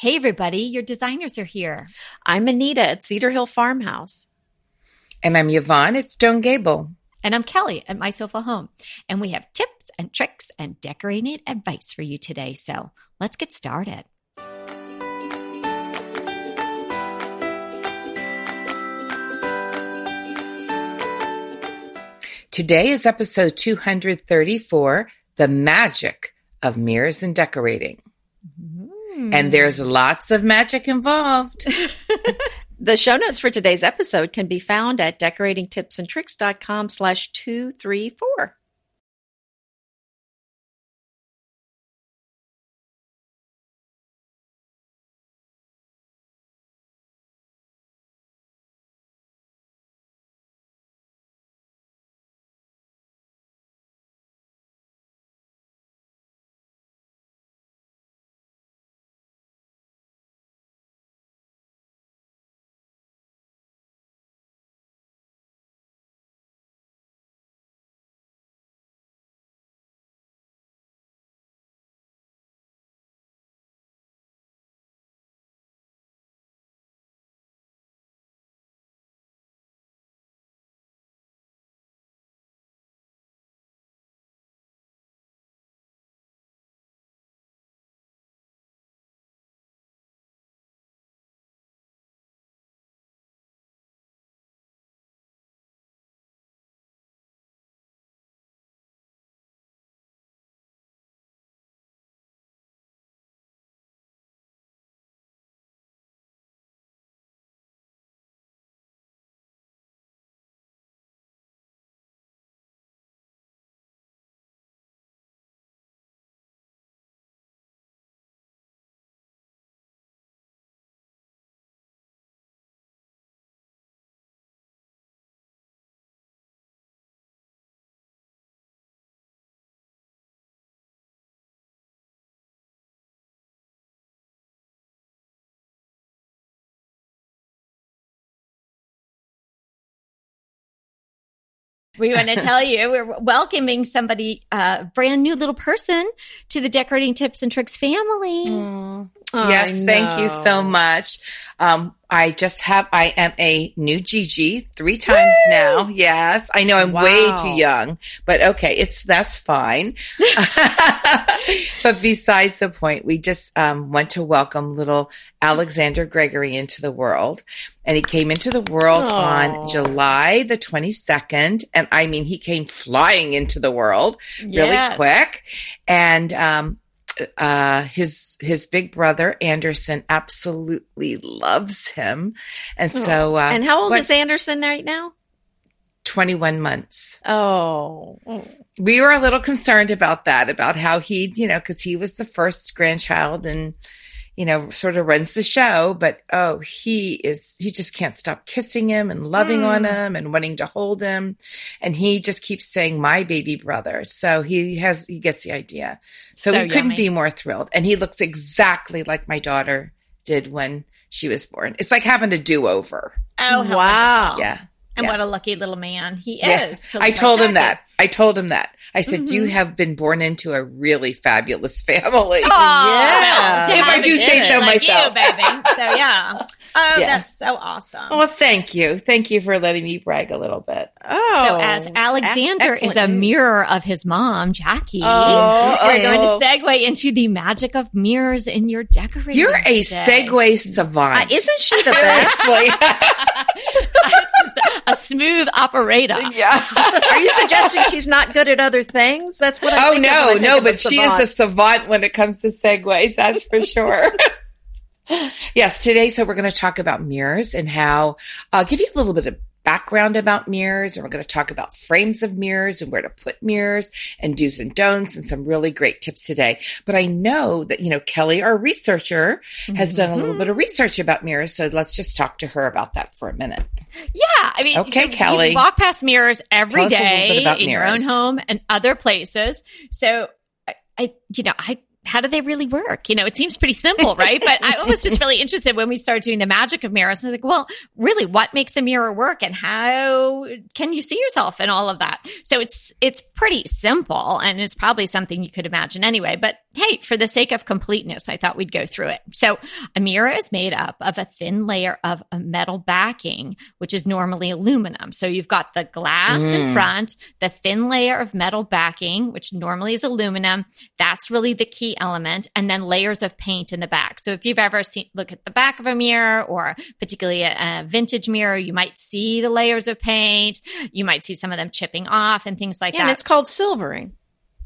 Hey, everybody, your designers are here. I'm Anita at Cedar Hill Farmhouse. And I'm Yvonne at Stone Gable. And I'm Kelly at My Sofa Home. And we have tips and tricks and decorating advice for you today. So let's get started. Today is episode 234 The Magic of Mirrors and Decorating. Mm-hmm. Mm. And there's lots of magic involved. the show notes for today's episode can be found at decoratingtipsandtricks.com slash 234. We want to tell you we're welcoming somebody, a uh, brand new little person to the Decorating Tips and Tricks family. Aww. Yes, thank you so much. Um, I just have, I am a new Gigi three times Woo! now. Yes. I know I'm wow. way too young, but okay. It's, that's fine. but besides the point, we just, um, want to welcome little Alexander Gregory into the world and he came into the world Aww. on July the 22nd. And I mean, he came flying into the world really yes. quick. And, um, uh, his his big brother Anderson absolutely loves him, and so. Uh, and how old what, is Anderson right now? Twenty one months. Oh. we were a little concerned about that, about how he, you know, because he was the first grandchild, and you know, sort of runs the show, but oh, he is, he just can't stop kissing him and loving mm. on him and wanting to hold him. And he just keeps saying, my baby brother. So he has, he gets the idea. So, so we couldn't be more thrilled. And he looks exactly like my daughter did when she was born. It's like having a do over. Oh, wow. Yeah. And yeah. what a lucky little man he yeah. is. I told him that. I told him that. I said, mm-hmm. you have been born into a really fabulous family. yeah. Well, if I do say so like myself. You, baby. So yeah. Oh, yeah. that's so awesome. Well, thank you. Thank you for letting me brag a little bit. Oh, so as Alexander is a mirror of his mom, Jackie, oh, we're oh. going to segue into the magic of mirrors in your decorating. You're a today. segue savant. Uh, isn't she the best? A smooth operator. Yeah. Are you suggesting she's not good at other things? That's what I Oh, no, no, but she is a savant when it comes to segues. That's for sure. yes, today, so we're going to talk about mirrors and how I'll uh, give you a little bit of background about mirrors and we're going to talk about frames of mirrors and where to put mirrors and do's and don'ts and some really great tips today. But I know that, you know, Kelly, our researcher, has mm-hmm. done a little bit of research about mirrors. So let's just talk to her about that for a minute. Yeah. I mean, okay, so Kelly. walk past mirrors every day in mirrors. your own home and other places. So I, I you know, I how do they really work? You know, it seems pretty simple, right? but I was just really interested when we started doing the magic of mirrors. I was like, well, really, what makes a mirror work and how can you see yourself and all of that? So it's, it's pretty simple and it's probably something you could imagine anyway. But hey, for the sake of completeness, I thought we'd go through it. So a mirror is made up of a thin layer of a metal backing, which is normally aluminum. So you've got the glass mm. in front, the thin layer of metal backing, which normally is aluminum. That's really the key element. And then layers of paint in the back. So if you've ever seen, look at the back of a mirror or particularly a, a vintage mirror, you might see the layers of paint. You might see some of them chipping off and things like yeah, that. And it's called silvering.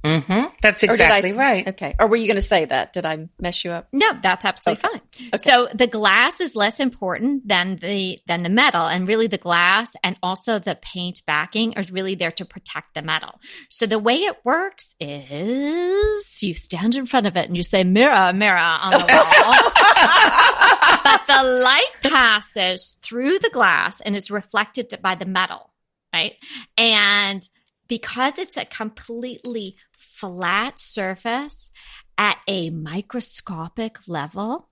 Mm-hmm. That's exactly I, right. Okay. Or were you going to say that? Did I mess you up? No, that's absolutely okay. fine. Okay. So the glass is less important than the than the metal, and really the glass and also the paint backing is really there to protect the metal. So the way it works is you stand in front of it and you say mirror, mirror on the wall. but the light passes through the glass and is reflected by the metal, right? And because it's a completely flat surface at a microscopic level,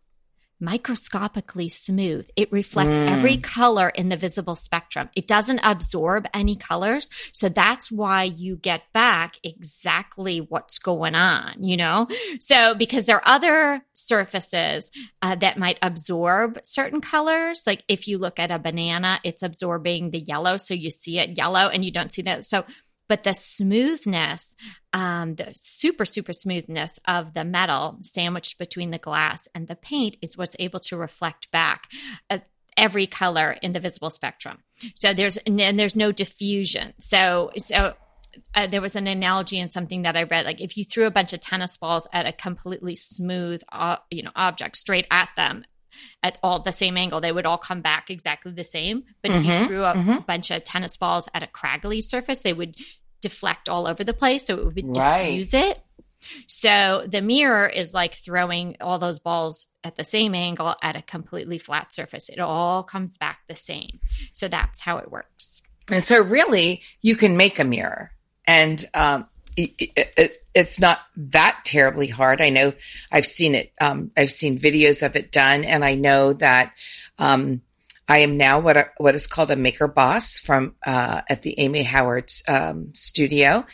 microscopically smooth. It reflects mm. every color in the visible spectrum. It doesn't absorb any colors. So that's why you get back exactly what's going on, you know? So because there are other surfaces uh, that might absorb certain colors. Like if you look at a banana, it's absorbing the yellow. So you see it yellow and you don't see that. So but the smoothness, um, the super, super smoothness of the metal sandwiched between the glass and the paint is what's able to reflect back. Uh, every color in the visible spectrum. So there's and there's no diffusion. So so uh, there was an analogy in something that I read, like if you threw a bunch of tennis balls at a completely smooth, uh, you know, object straight at them at all the same angle, they would all come back exactly the same. But mm-hmm, if you mm-hmm. threw a mm-hmm. bunch of tennis balls at a craggly surface, they would deflect all over the place. So it would right. diffuse it. So the mirror is like throwing all those balls at the same angle at a completely flat surface. It all comes back the same. So that's how it works. And so really you can make a mirror and, um, it, it, it's not that terribly hard. I know I've seen it. Um, I've seen videos of it done and I know that, um, I am now what what is called a maker boss from uh, at the Amy Howard's um, studio,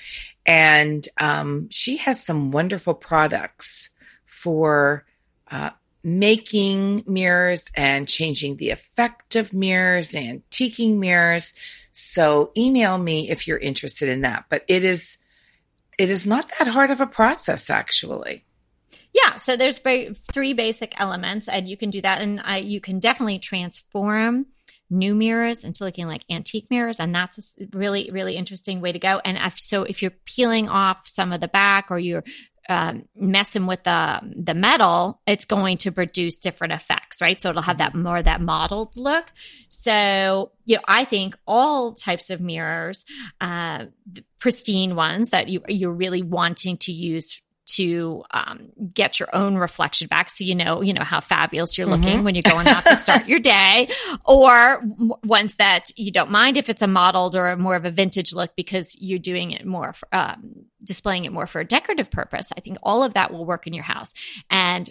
and um, she has some wonderful products for uh, making mirrors and changing the effect of mirrors, and antiquing mirrors. So email me if you're interested in that. But it is it is not that hard of a process actually. Yeah, so there's ba- three basic elements, and you can do that, and I, you can definitely transform new mirrors into looking like antique mirrors, and that's a really, really interesting way to go. And if, so, if you're peeling off some of the back, or you're um, messing with the the metal, it's going to produce different effects, right? So it'll have that more that mottled look. So you know, I think all types of mirrors, uh, pristine ones that you you're really wanting to use to um, get your own reflection back. So you know you know how fabulous you're looking mm-hmm. when you go going out to start your day. Or ones that you don't mind if it's a mottled or more of a vintage look because you're doing it more for, um, displaying it more for a decorative purpose. I think all of that will work in your house. And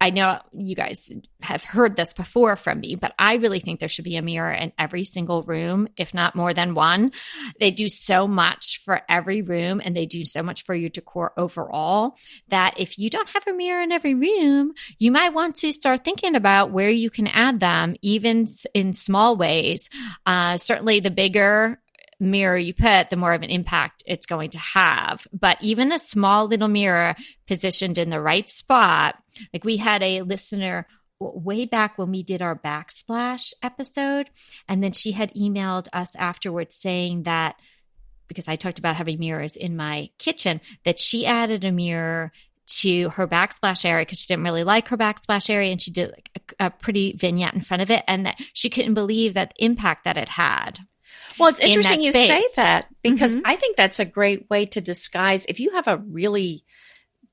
I know you guys have heard this before from me, but I really think there should be a mirror in every single room, if not more than one. They do so much for every room and they do so much for your decor overall that if you don't have a mirror in every room, you might want to start thinking about where you can add them, even in small ways. Uh, certainly, the bigger mirror you put, the more of an impact it's going to have. But even a small little mirror positioned in the right spot, like we had a listener way back when we did our backsplash episode, and then she had emailed us afterwards saying that because I talked about having mirrors in my kitchen, that she added a mirror to her backsplash area because she didn't really like her backsplash area and she did like a, a, pretty vignette in front of it and that she couldn't believe that impact that it had well, it's interesting you say that because mm-hmm. I think that's a great way to disguise if you have a really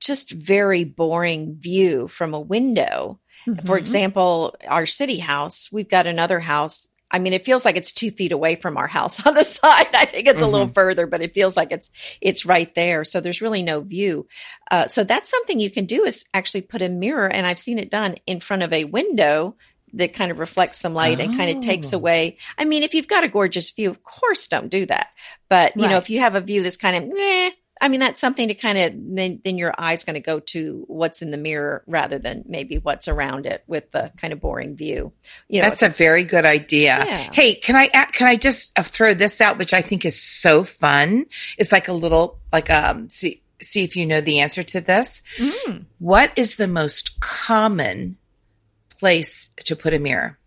just very boring view from a window. Mm-hmm. For example, our city house, we've got another house I mean, it feels like it's two feet away from our house on the side. I think it's mm-hmm. a little mm-hmm. further, but it feels like it's it's right there. So there's really no view. Uh, so that's something you can do is actually put a mirror, and I've seen it done in front of a window that kind of reflects some light oh. and kind of takes oh. away. I mean, if you've got a gorgeous view, of course, don't do that. But you right. know, if you have a view that's kind of, eh, I mean, that's something to kind of then, then your eye's going to go to what's in the mirror rather than maybe what's around it with the kind of boring view. You know, that's a very good idea. Yeah. Hey, can I can I just uh, throw this out, which I think is so fun? It's like a little like um see see if you know the answer to this. Mm. What is the most common place to put a mirror?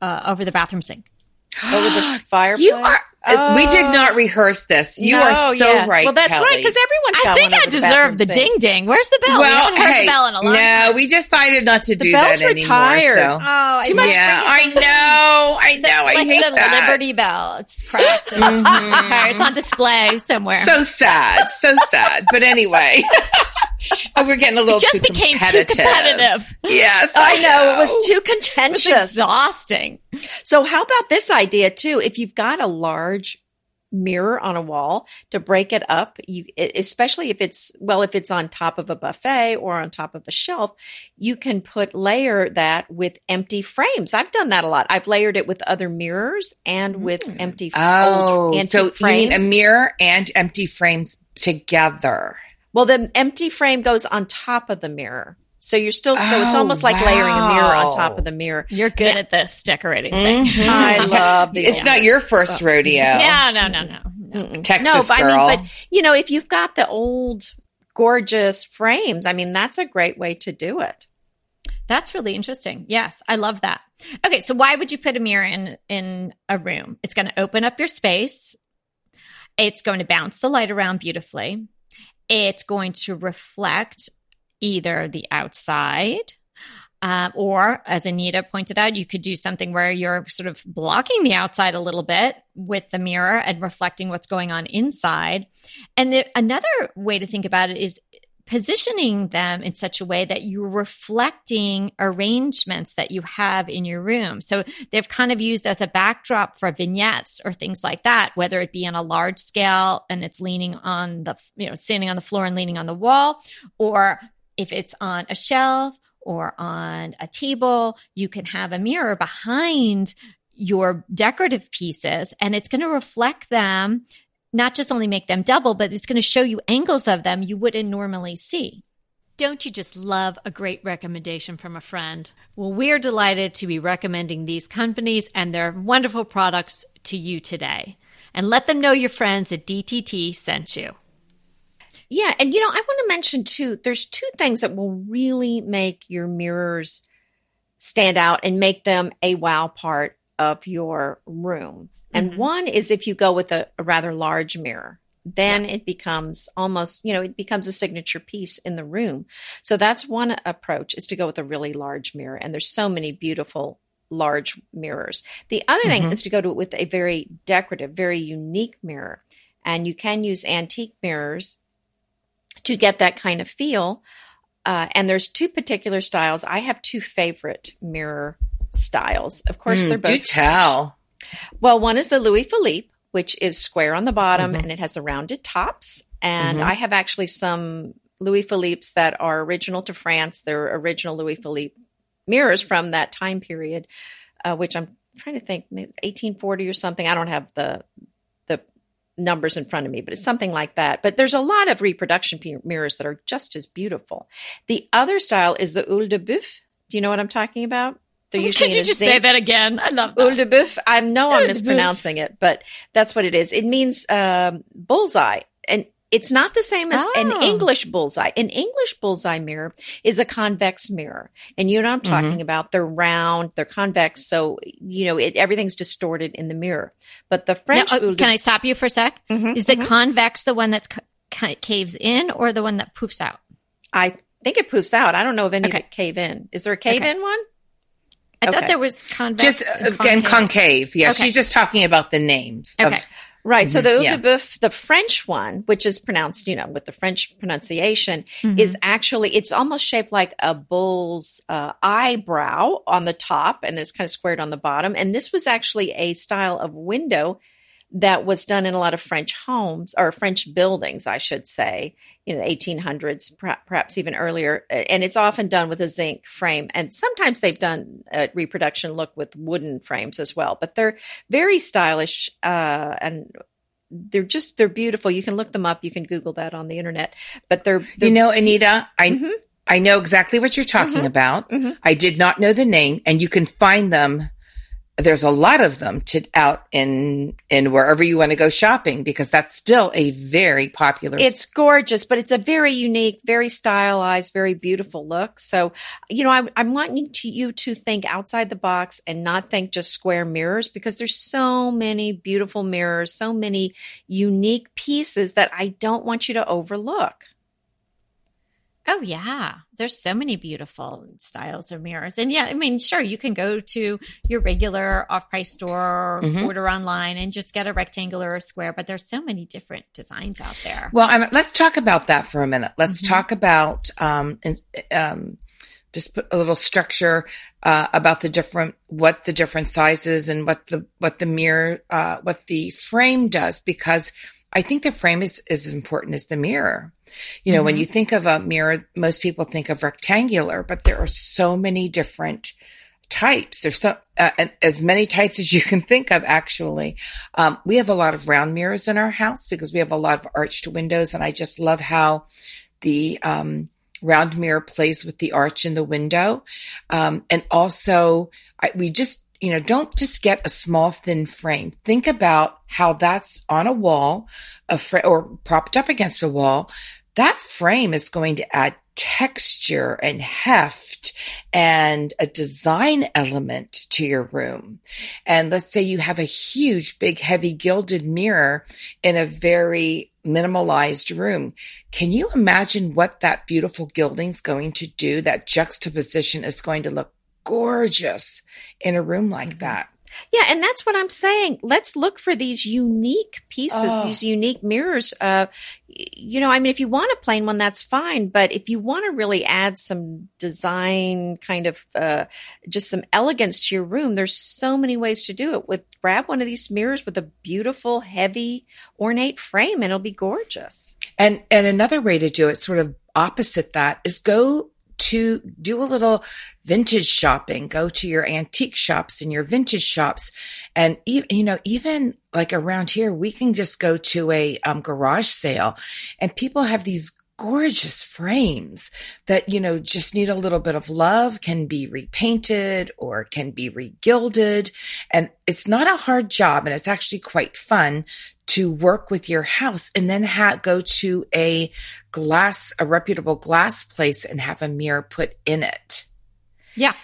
Uh, over the bathroom sink. Over the fireplace. You are. Oh. We did not rehearse this. You no, are so yeah. right. Well, that's Kelly. right because everyone's got I think I deserve the, the ding ding. Where's the bell? Well, we hey, the bell in a long no, time. we decided not to the do bell's that retired. anymore. So. Oh, too much. Yeah, I know. I know. I like hate the that. Liberty Bell. It's cracked. mm-hmm. It's on display somewhere. So sad. So sad. But anyway. oh, we're getting a little. It just too became competitive. too competitive. Yes, I, I know. know. It was too contentious. It was exhausting. So, how about this idea too? If you've got a large mirror on a wall to break it up you especially if it's well if it's on top of a buffet or on top of a shelf you can put layer that with empty frames i've done that a lot i've layered it with other mirrors and with mm. empty oh so frames. you need a mirror and empty frames together well, the empty frame goes on top of the mirror. So you're still, so it's oh, almost like wow. layering a mirror on top of the mirror. You're good now, at this decorating thing. Mm-hmm. I love the It's not your first rodeo. Yeah, no, no, no. no. Texas no, but girl. I mean, but you know, if you've got the old gorgeous frames, I mean, that's a great way to do it. That's really interesting. Yes, I love that. Okay, so why would you put a mirror in in a room? It's going to open up your space. It's going to bounce the light around beautifully it's going to reflect either the outside um, or, as Anita pointed out, you could do something where you're sort of blocking the outside a little bit with the mirror and reflecting what's going on inside. And the, another way to think about it is positioning them in such a way that you're reflecting arrangements that you have in your room. So they've kind of used as a backdrop for vignettes or things like that, whether it be on a large scale and it's leaning on the, you know, standing on the floor and leaning on the wall, or if it's on a shelf or on a table, you can have a mirror behind your decorative pieces and it's going to reflect them not just only make them double, but it's going to show you angles of them you wouldn't normally see. Don't you just love a great recommendation from a friend? Well, we're delighted to be recommending these companies and their wonderful products to you today. And let them know your friends at DTT sent you. Yeah. And, you know, I want to mention too, there's two things that will really make your mirrors stand out and make them a wow part of your room. And mm-hmm. one is if you go with a, a rather large mirror, then yeah. it becomes almost, you know, it becomes a signature piece in the room. So that's one approach is to go with a really large mirror. And there's so many beautiful large mirrors. The other mm-hmm. thing is to go to it with a very decorative, very unique mirror. And you can use antique mirrors to get that kind of feel. Uh, and there's two particular styles. I have two favorite mirror styles. Of course, mm, they're both. Do tell. Well, one is the Louis Philippe, which is square on the bottom mm-hmm. and it has the rounded tops. And mm-hmm. I have actually some Louis Philippe's that are original to France. They're original Louis Philippe mirrors from that time period, uh, which I'm trying to think, 1840 or something. I don't have the the numbers in front of me, but it's something like that. But there's a lot of reproduction mirrors that are just as beautiful. The other style is the Oeil de Boeuf. Do you know what I'm talking about? They're usually Could you just zinc. say that again? I love that. Oeil de boeuf. I know I'm mispronouncing it, but that's what it is. It means um, bullseye. And it's not the same as oh. an English bullseye. An English bullseye mirror is a convex mirror. And you know I'm talking mm-hmm. about. They're round, they're convex. So, you know, it, everything's distorted in the mirror. But the French. Now, oh, can I stop you for a sec? Mm-hmm, is the mm-hmm. convex the one that's caves in or the one that poofs out? I think it poofs out. I don't know of any okay. that cave in. Is there a cave okay. in one? I okay. thought there was convex. Just uh, and concave. concave. Yeah, okay. she's just talking about the names. Okay. Of, Right. So the Mhm, yeah. the French one, which is pronounced, you know, with the French pronunciation, Mhm. is actually it's almost shaped like a bull's uh, eyebrow on the top, and it's kind of squared on the bottom. And this was actually a style of window that was done in a lot of French homes or French buildings, I should say, you know, 1800s, perhaps even earlier. And it's often done with a zinc frame. And sometimes they've done a reproduction look with wooden frames as well. But they're very stylish uh, and they're just they're beautiful. You can look them up. You can Google that on the internet. But they're, they're You know, Anita, I Mhm. I know exactly what you're talking Mhm. about. Mhm. I did not know the name, and you can find them. There's a lot of them to out in in wherever you want to go shopping because that's still a very popular. It's gorgeous, but it's a very unique, very stylized, very beautiful look. So, you know, I'm, I'm wanting to, you to think outside the box and not think just square mirrors because there's so many beautiful mirrors, so many unique pieces that I don't want you to overlook. Oh yeah, there's so many beautiful styles of mirrors, and yeah, I mean, sure, you can go to your regular off-price store or Mhm. order online and just get a rectangular or square. But there's so many different designs out there. Well, and let's talk about that for a minute. Let's Mhm. talk about um, um, just put a little structure uh, about the different what the different sizes and what the what the mirror uh, what the frame does because I think the frame is is as important as the mirror. You know, when Mhm. you think of a mirror, most people think of rectangular, but there are so many different types. There's so uh, as many types as you can think of. Actually, um, we have a lot of round mirrors in our house because we have a lot of arched windows, and I just love how the um, round mirror plays with the arch in the window. Um, and also, I, we just you know don't just get a small thin frame. Think about how that's on a wall, a fr- or propped up against a wall. That frame is going to add texture and heft and a design element to your room. And let's say you have a huge, big, heavy gilded mirror in a very minimalized room. Can you imagine what that beautiful gilding's going to do? That juxtaposition is going to look gorgeous in a room like Mhm. that. Yeah, and that's what I'm saying. Let's look for these unique pieces, Oh. these unique mirrors. Uh, you know, I mean, if you want a plain one, that's fine. But if you want to really add some design, kind of, uh, just some elegance to your room, there's so many ways to do it. With grab one of these mirrors with a beautiful, heavy, ornate frame, and it'll be gorgeous. And and another way to do it, sort of opposite that, is go to do a little vintage shopping. Go to your antique shops and your vintage shops, and you know even like around here, we can just go to a um, garage sale, and people have these gorgeous frames that you know just need a little bit of love can be repainted or can be regilded and it's not a hard job and it's actually quite fun to work with your house and then ha- go to a glass, a reputable glass place and have a mirror put in it. Yeah.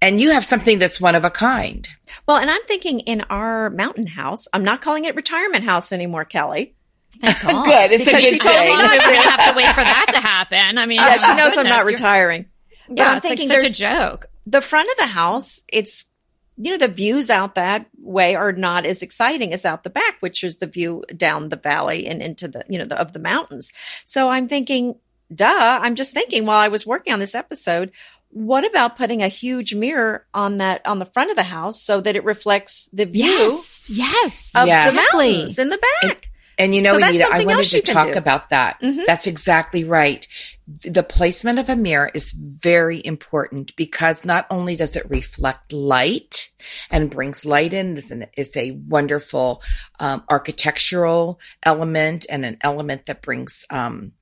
And you have something that's one of a kind. Well, and I'm thinking in our mountain house, I'm not calling it retirement house anymore, Kelly. Thank God. Good. It's a Because good she told me thing. not We're going to have to wait for that to happen. I mean, Yeah, she oh, knows I'm not goodness, you're- retiring. But Yeah, I'm it's thinking like such a joke. the front of the house, it's you know the views out that way are not as exciting as out the back, which is the view down the valley and into the you know the, of the mountains. So I'm thinking, duh. I'm just thinking while I was working on this episode, what about putting a huge mirror on that on the front of the house so that it reflects the view Yes, yes. of the mountains in the back? And you know, So Anita, I wanted to talk do. about that. Mhm. That's exactly right. The placement of a mirror is very important because not only does it reflect light and brings light in, it's, an, it's a wonderful um, architectural element and an element that brings um,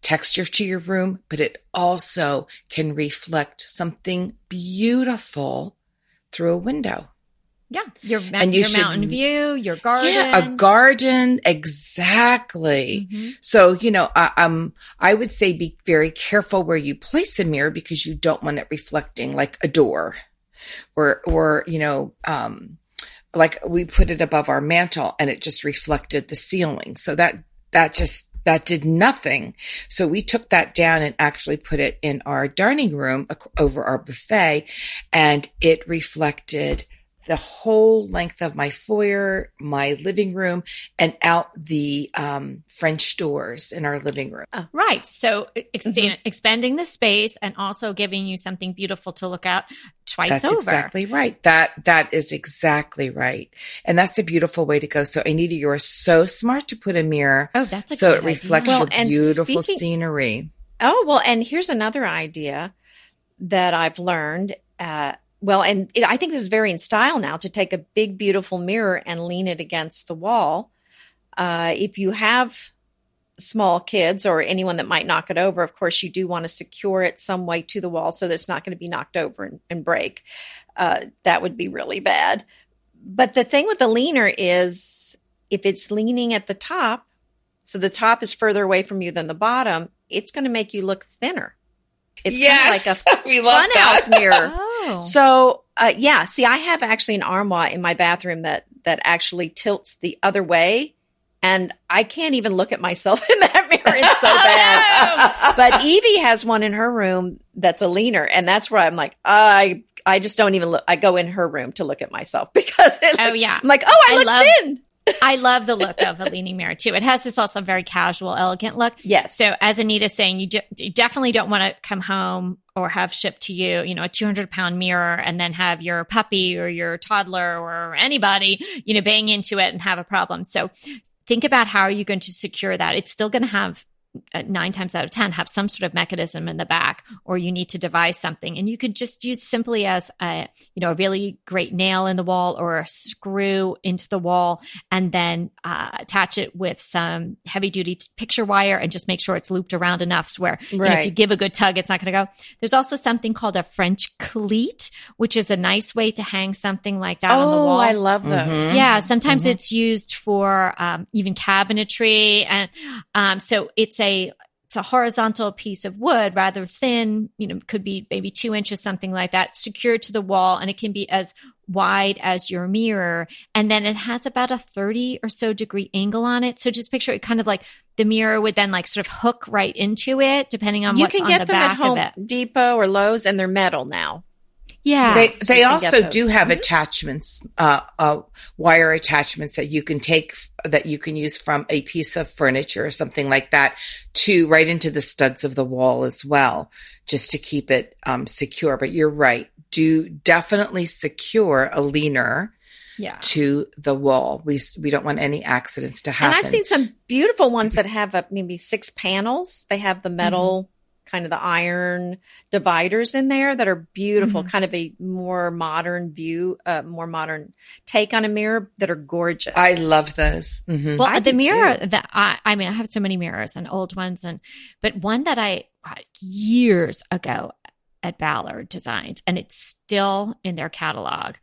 texture to your room, but it also can reflect something beautiful through a window. Yeah, your, And you your should- mountain view, your garden. Yeah, a garden, exactly. Mhm. So, you know, uh, um, I would say be very careful where you place a mirror because you don't want it reflecting like a door or, or, you know, um, like we put it above our mantle and it just reflected the ceiling. So that, that just, that did nothing. So we took that down and actually put it in our dining room over our buffet and it reflected the whole length of my foyer, my living room, and out the um, French doors in our living room. Right. So extend, expanding the space and also giving you something beautiful to look at twice That's over. exactly right. That that is exactly right, and that's a beautiful way to go. So, Anita, you are so smart to put a mirror Oh, that's a so good it idea. reflects Well, your and beautiful speaking- scenery. Oh, well, and here's another idea that I've learned. Uh, well, and it, I think this is very in style now to take a big, beautiful mirror and lean it against the wall. Uh, if you have small kids or anyone that might knock it over, of course, you do want to secure it some way to the wall so that it's not going to be knocked over and, and break. Uh, that would be really bad. But the thing with the leaner is if it's leaning at the top, so the top is further away from you than the bottom, it's going to make you look thinner. It's kind of like a we love funhouse mirror. Oh. So, uh, yeah, see, I have actually an armoire in my bathroom that that actually tilts the other way, and I can't even look at myself in that mirror. It's so bad. But Evie has one in her room that's a leaner, and that's where I'm like, I I just don't even look. I go in her room to look at myself because it, Oh, yeah. I'm like, oh, I, I look love- thin. I love the look of a leaning mirror too. It has this also very casual, elegant look. Yes. So as Anita's saying, you, de- you definitely don't want to come home or have shipped to you, you know, a 200 pound mirror and then have your puppy or your toddler or anybody, you know, bang into it and have a problem. So think about how are you going to secure that? It's still going to have nine times out of 10 have some sort of mechanism in the back or you need to devise something and you could just use simply as a you know a really great nail in the wall or a screw into the wall and then uh, attach it with some heavy duty t- picture wire and just make sure it's looped around enough so where you know, if you give a good tug it's not going to go there's also something called a french cleat which is a nice way to hang something like that on the wall. Oh, I love those. Mhm. yeah, sometimes Mhm. it's used for um, even cabinetry, and um, so it's a it's a horizontal piece of wood, rather thin. You know, could be maybe two inches, something like that, secured to the wall, and it can be as wide as your mirror. And then it has about a thirty or so degree angle on it. So just picture it kind of like the mirror would then like sort of hook right into it, depending on You what's can get them at Home. Depot or Lowe's, and they're metal now. Yeah, They so they you can get also do have Mm-hmm. attachments, uh, uh, wire attachments that you can take f- that you can use from a piece of furniture or something like that to right into the studs of the wall as well, just to keep it um, secure. But you're right. Do definitely secure a leaner yeah. to the wall. We we don't want any accidents to happen. And I've seen some beautiful ones that have uh, maybe six panels. They have the metal, kind of the iron dividers in there that are beautiful, kind of a more modern view, uh, more modern take on a mirror that are gorgeous. I love those. Mhm. Well, I the mirror too. that I, I mean, I have so many mirrors and old ones, and but one that I got years ago at Ballard Designs, and it's still in their catalog,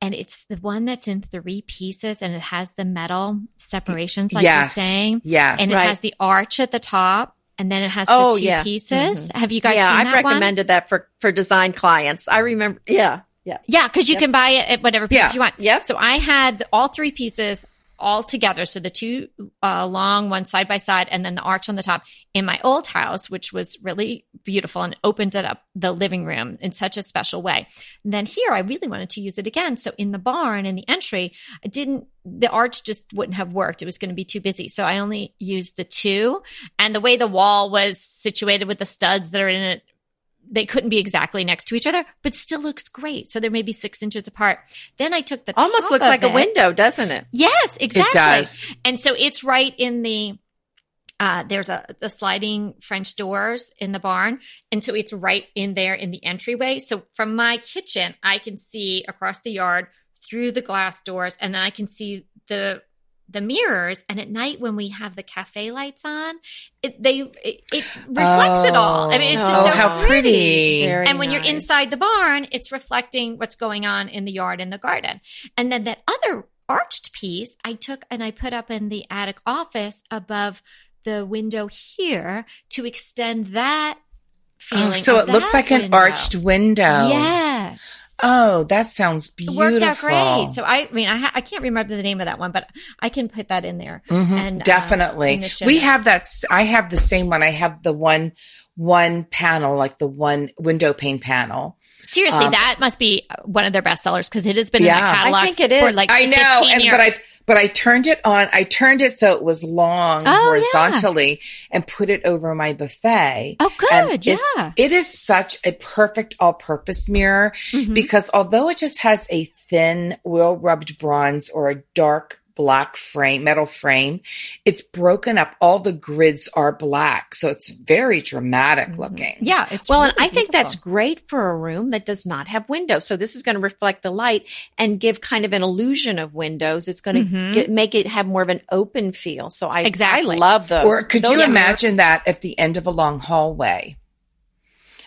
and it's the one that's in three pieces, and it has the metal separations, like yes, you're saying, yes. and it Right. has the arch at the top, and then it has Oh, the two yeah. pieces. Mm-hmm. Have you guys yeah, seen I've that one? recommended that for for design clients. I remember. Yeah, yeah, Yeah, because you Yep. can buy it at whatever piece Yeah. you want. Yep. So I had all three pieces all together. So the two uh, long ones side by side, and then the arch on the top in my old house, which was really beautiful and opened it up the living room in such a special way. And then here, I really wanted to use it again. So in the barn, in the entry, I didn't. The arch just wouldn't have worked. It was going to be too busy. So I only used the two, and the way the wall was situated with the studs that are in it they couldn't be exactly next to each other, but still looks great. So they're maybe six inches apart. Then I took the almost top looks of like a window, doesn't it? Yes, exactly. It does. And so it's right in the. Uh, there's a the sliding French doors in the barn, and so it's right in there in the entryway. So from my kitchen, I can see across the yard through the glass doors, and then I can see the the mirrors. And at night, when we have the cafe lights on, it they it, it reflects it all. I mean, it's just oh, so how pretty. Very and when you're inside the barn, it's reflecting what's going on in the yard and the garden. And then that other arched piece, I took and I put up in the attic office above the window here to extend that oh, feeling. Oh, so of it looks that like an arched window. Yes. Oh, that sounds It beautiful. worked out great. So I, I mean, I, ha- I can't remember the name of that one, but I can put that in there. Mhm, And, uh, definitely. in we have that. I have the same one. I have the one one panel, like the one window pane panel. Seriously, Um, that must be one of their best sellers because it has been Yeah. in the I catalog think it for like I know, 15 and but I years. but I turned it on. I turned it so it was long Oh, horizontally and put it over my buffet. Oh, good. it's- Yeah. It is such a perfect all-purpose mirror Mhm. because although it just has a thin oil rubbed bronze or a dark black frame, metal frame, it's broken up. All the grids are black. So it's very dramatic looking. Yeah. It's Well, and really I think that's great for a room that does not have windows. So this is going to reflect the light and give kind of an illusion of windows. It's going to Mhm. get, make it have more of an open feel. So I Exactly. I love those. Or could Those you are- imagine that at the end of a long hallway?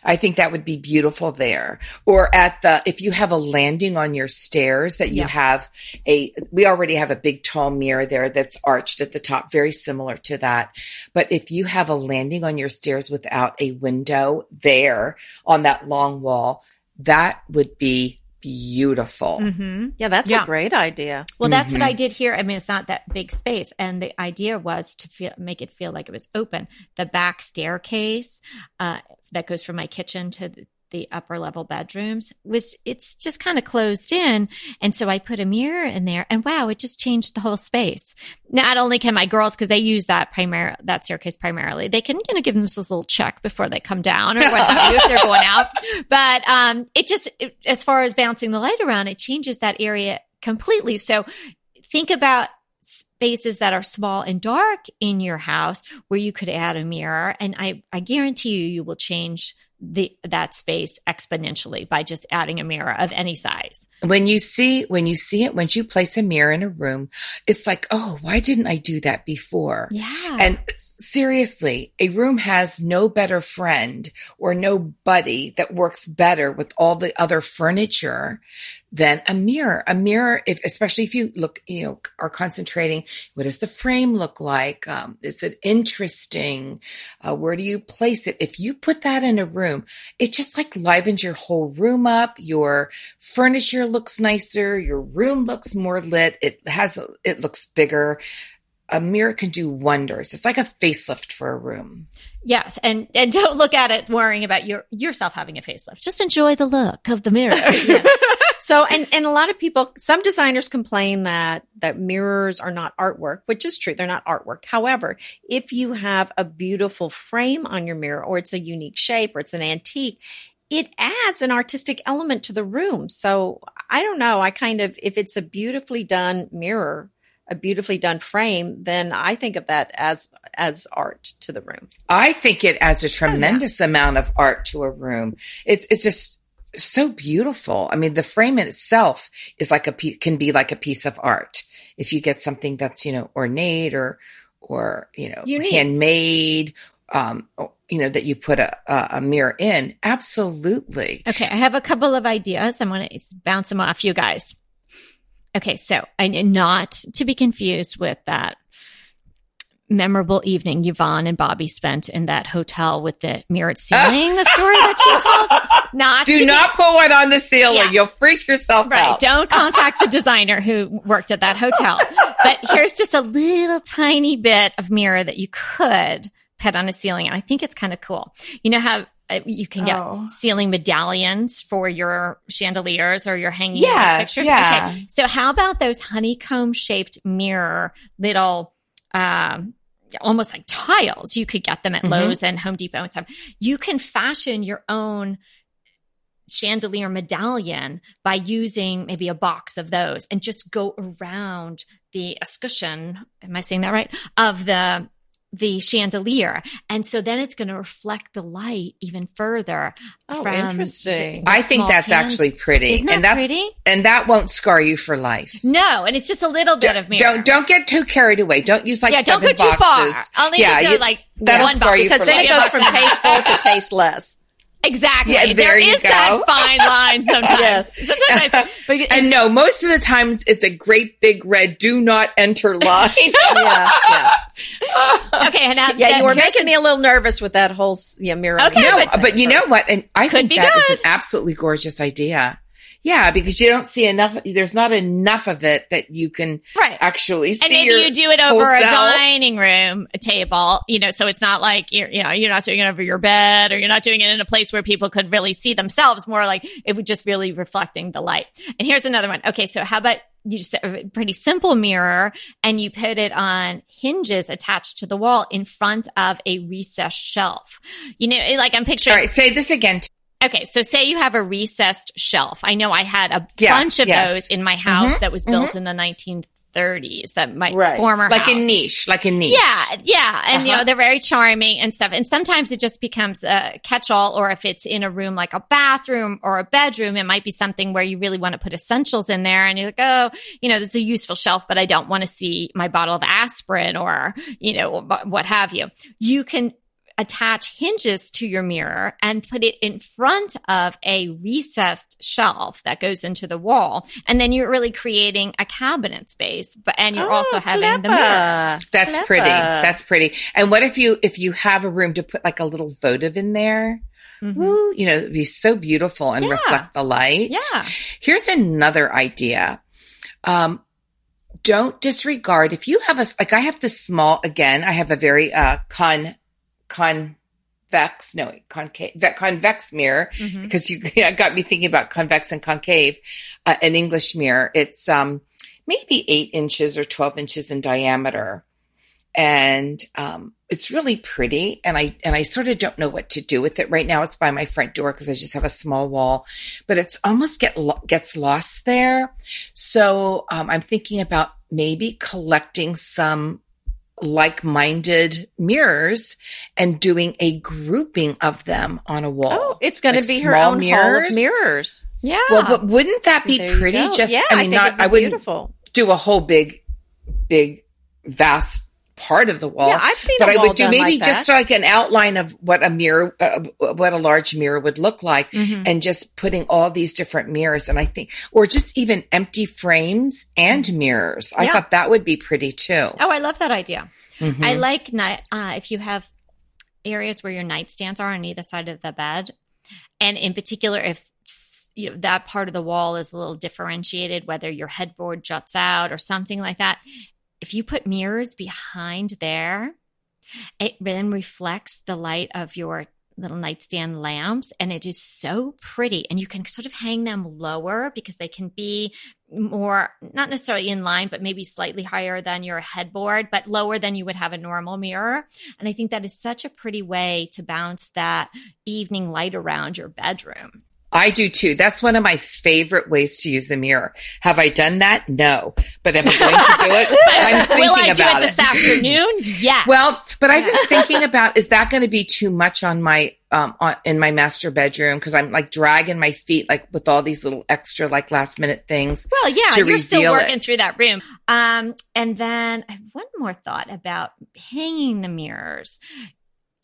I think that would be beautiful there. Or at the, if you have a landing on your stairs that you Yeah. have a, we already have a big tall mirror there that's arched at the top, very similar to that. But if you have a landing on your stairs without a window there on that long wall, that would be beautiful. Mhm. Yeah, that's Yeah. a great idea. Well, that's what Mhm. I did here. I mean, it's not that big space, and the idea was to feel make it feel like it was open. The back staircase uh, that goes from my kitchen to the, upper level bedrooms was it's just kind of closed in, and so I put a mirror in there, and wow, it just changed the whole space. Not only can my girls because they use that primary that staircase primarily, they can you know give themselves a little check before they come down or what have you if they're going out. But um, it just it, as far as bouncing the light around, it changes that area completely. So think about spaces that are small and dark in your house where you could add a mirror and I, I guarantee you you will change the that space exponentially by just adding a mirror of any size. When you see, when you see it, once you place a mirror in a room, it's like, oh, why didn't I do that before? Yeah. And seriously, a room has no better friend or no buddy that works better with all the other furniture than a mirror. A mirror, if, especially if you look, you know, are concentrating, what does the frame look like? Um, is it interesting? Uh, where do you place it? If you put that in a room, it just like livens your whole room up. Your furniture looks nicer. Your room looks more lit. It has, it looks bigger a mirror can do wonders. It's like a facelift for a room. yes, and and don't look at it worrying about your yourself having a facelift. Just enjoy the look of the mirror. So, and, and a lot of people, some designers complain that, that mirrors are not artwork, which is true. They're not artwork. However, if you have a beautiful frame on your mirror or it's a unique shape or it's an antique, it adds an artistic element to the room. So I don't know. I kind of, if it's a beautifully done mirror, a beautifully done frame, then I think of that as, as art to the room. I think it adds a oh, tremendous amount of art to a room. It's it's just so beautiful. I mean, the frame in itself is like a can be like a piece of art if you get something that's you know ornate or or you know Unique. handmade. Um, you know that you put a, a a mirror in. Absolutely. Okay, I have a couple of ideas. I'm going to bounce them off you guys. Okay, so I not to be confused with that memorable evening Yvonne and Bobby spent in that hotel with the mirrored ceiling. the story that you told. Not Do not pull it on the ceiling. Yeah. You'll freak yourself Right. out. Don't contact the designer who worked at that hotel. But here's just a little tiny bit of mirror that you could put on a ceiling. And I think it's kind of cool. You know how uh, you can get Oh. ceiling medallions for your chandeliers or your hanging Yes, pictures? yeah. Okay. So how about those honeycomb shaped mirror little um almost like tiles. You could get them at Mhm. Lowe's and Home Depot and stuff. You can fashion your own chandelier medallion by using maybe a box of those and just go around the escutcheon. Am I saying that right? Of the the chandelier. And so then it's going to reflect the light even further. Oh, from interesting. the I think that's cans. actually pretty, Isn't that and that's pretty? and that won't scar you for life. No, and it's just a little bit of mirror. Don't don't get too carried away. Don't use like yeah, don't go seven too boxes. far. Only yeah, just you- go like that'll one scar box you because for then life. it goes from tasteful to tasteless. Exactly. Yeah, there there you is that fine line sometimes. Yes. Sometimes I, but and no, most of the times it's a great big red "Do not enter" line. Yeah, yeah. okay, and now, Yeah, you were making the- me a little nervous with that whole yeah mirror. Okay, no, but- but, you know what? And I Could think be that is good. an absolutely gorgeous idea. Yeah, because you don't see enough. There's not enough of it that you can Right. actually see. And maybe you do it over a self. dining room table, you know, so it's not like you're, you know, you're not doing it over your bed or you're not doing it in a place where people could really see themselves. More like it would just really reflecting the light. And here's another one. Okay, so how about you just a pretty simple mirror and you put it on hinges attached to the wall in front of a recessed shelf. You know, like I'm picturing. All right, say this again. Okay, so say you have a recessed shelf. I know I had a Yes, bunch of yes. those in my house Mhm, that was built in the 1930s. That my Right. former like a niche, like a niche. Yeah, yeah, and you Uh-huh. know they're very charming and stuff. And sometimes it just becomes a catch-all, or if it's in a room like a bathroom or a bedroom, it might be something where you really want to put essentials in there, and you're like, oh, you know, this is a useful shelf, but I don't want to see my bottle of aspirin or you know what have you. You can attach hinges to your mirror and put it in front of a recessed shelf that goes into the wall and then you're really creating a cabinet space but and you're Oh, also having the mirror. That's Clever. pretty. That's pretty. And what if you if you have a room to put like a little votive in there? Mhm. Woo, you know, it'd be so beautiful and Yeah. reflect the light. Yeah. Here's another idea. Um, don't disregard if you have a like I have this small again. I have a very uh con convex no concave ve- convex mirror Mhm. because you got me thinking about convex and concave. Uh, an English mirror. It's um maybe eight inches or twelve inches in diameter, and um, it's really pretty. And I and I sort of don't know what to do with it right now. It's by my front door because I just have a small wall, but it's almost get lo- gets lost there. So um, I'm thinking about maybe collecting some like-minded mirrors and doing a grouping of them on a wall. Oh, it's going Like to be her small own hall mirrors? of mirrors. Yeah. Well, but wouldn't that So be pretty? Just yeah, I mean, think not it'd be I wouldn't beautiful. do a whole big, big, vast part of the wall. Yeah, I've seen but a I would do maybe like just that. like an outline of what a mirror, uh, what a large mirror would look like, Mhm. and just putting all these different mirrors. And I think, or just even empty frames and mirrors. I Yeah. thought that would be pretty too. oh, I love that idea. Mhm. I like uh, if you have areas where your nightstands are on either side of the bed, and in particular, if you know that part of the wall is a little differentiated, whether your headboard juts out or something like that. If you put mirrors behind there, it then reflects the light of your little nightstand lamps and it is so pretty. And you can sort of hang them lower because they can be more not necessarily in line but maybe slightly higher than your headboard but lower than you would have a normal mirror. And i think that is such a pretty way to bounce that evening light around your bedroom I do too. That's one of my favorite ways to use a mirror. Have I done that? No, but am I going to do it? I'm thinking will i do about it this afternoon yes Well, but I've been thinking about is that going to be too much on my um on, in my master bedroom because I'm like dragging my feet like with all these little extra like last minute things. Well, yeah, you're still reveal it. working through that room. Um, and then I have one more thought about hanging the mirrors.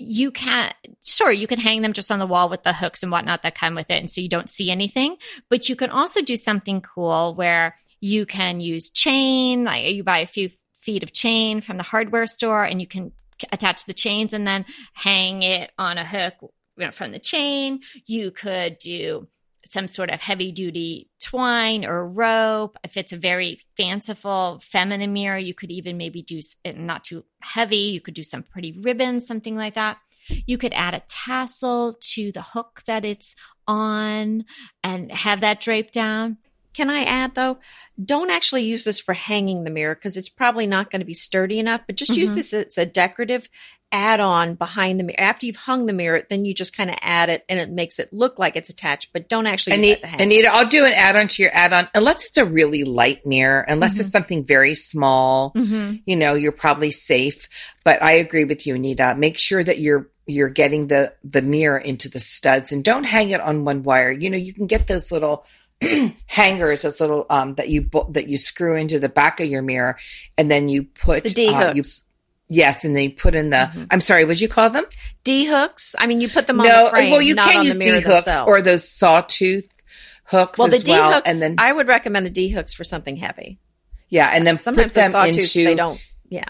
You can, sure, you can hang them just on the wall with the hooks and whatnot that come with it. And so you don't see anything, but you can also do something cool where you can use chain, like you buy a few feet of chain from the hardware store and you can attach the chains and then hang it on a hook you know, from the chain. You could do some sort of heavy duty twine or rope. If it's a very fanciful feminine mirror, you could even maybe do it not too heavy. You could do some pretty ribbons, something like that. You could add a tassel to the hook that it's on and have that draped down. Can I add though? Don't actually use this for hanging the mirror because it's probably not going to be sturdy enough, but just use Mhm. this as a decorative add on behind the mirror. After you've hung the mirror, then you just kind of add it and it makes it look like it's attached, but don't actually use Anita, that to hang. Anita, I'll do an add on to your add on unless it's a really light mirror, unless it's something very small. Mm-hmm. You know, you're probably safe. But I agree with you, Anita. Make sure that you're you're getting the the mirror into the studs and don't hang it on one wire. You know, you can get those little hangers, those little um that you that you screw into the back of your mirror, and then you put the D you hooks. Yes, and they put in the. Mhm. I'm sorry, what'd you call them? D hooks. I mean, you put them on the frame, well, you can use D hooks or those sawtooth hooks well, the as D well, hooks. and then I would recommend the D hooks for something heavy. yeah, and then Sometimes put the them into they don't. Yeah.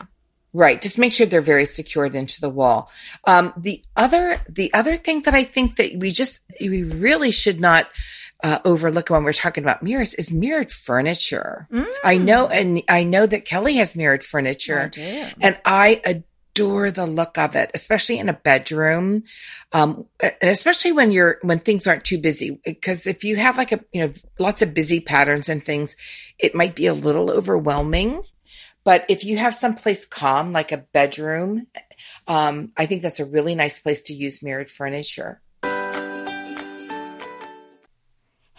Right. Just make sure they're very secured into the wall. Um, the other, the other thing that I think that we just, we really should not, uh, overlook when we're talking about mirrors is mirrored furniture. I know, and I know that Kelly has mirrored furniture, and I adore the look of it, especially in a bedroom, um, and especially when you're when things aren't too busy. Because if you have like a you know lots of busy patterns and things, it might be a little overwhelming. But if you have someplace calm, like a bedroom, um, I think that's a really nice place to use mirrored furniture.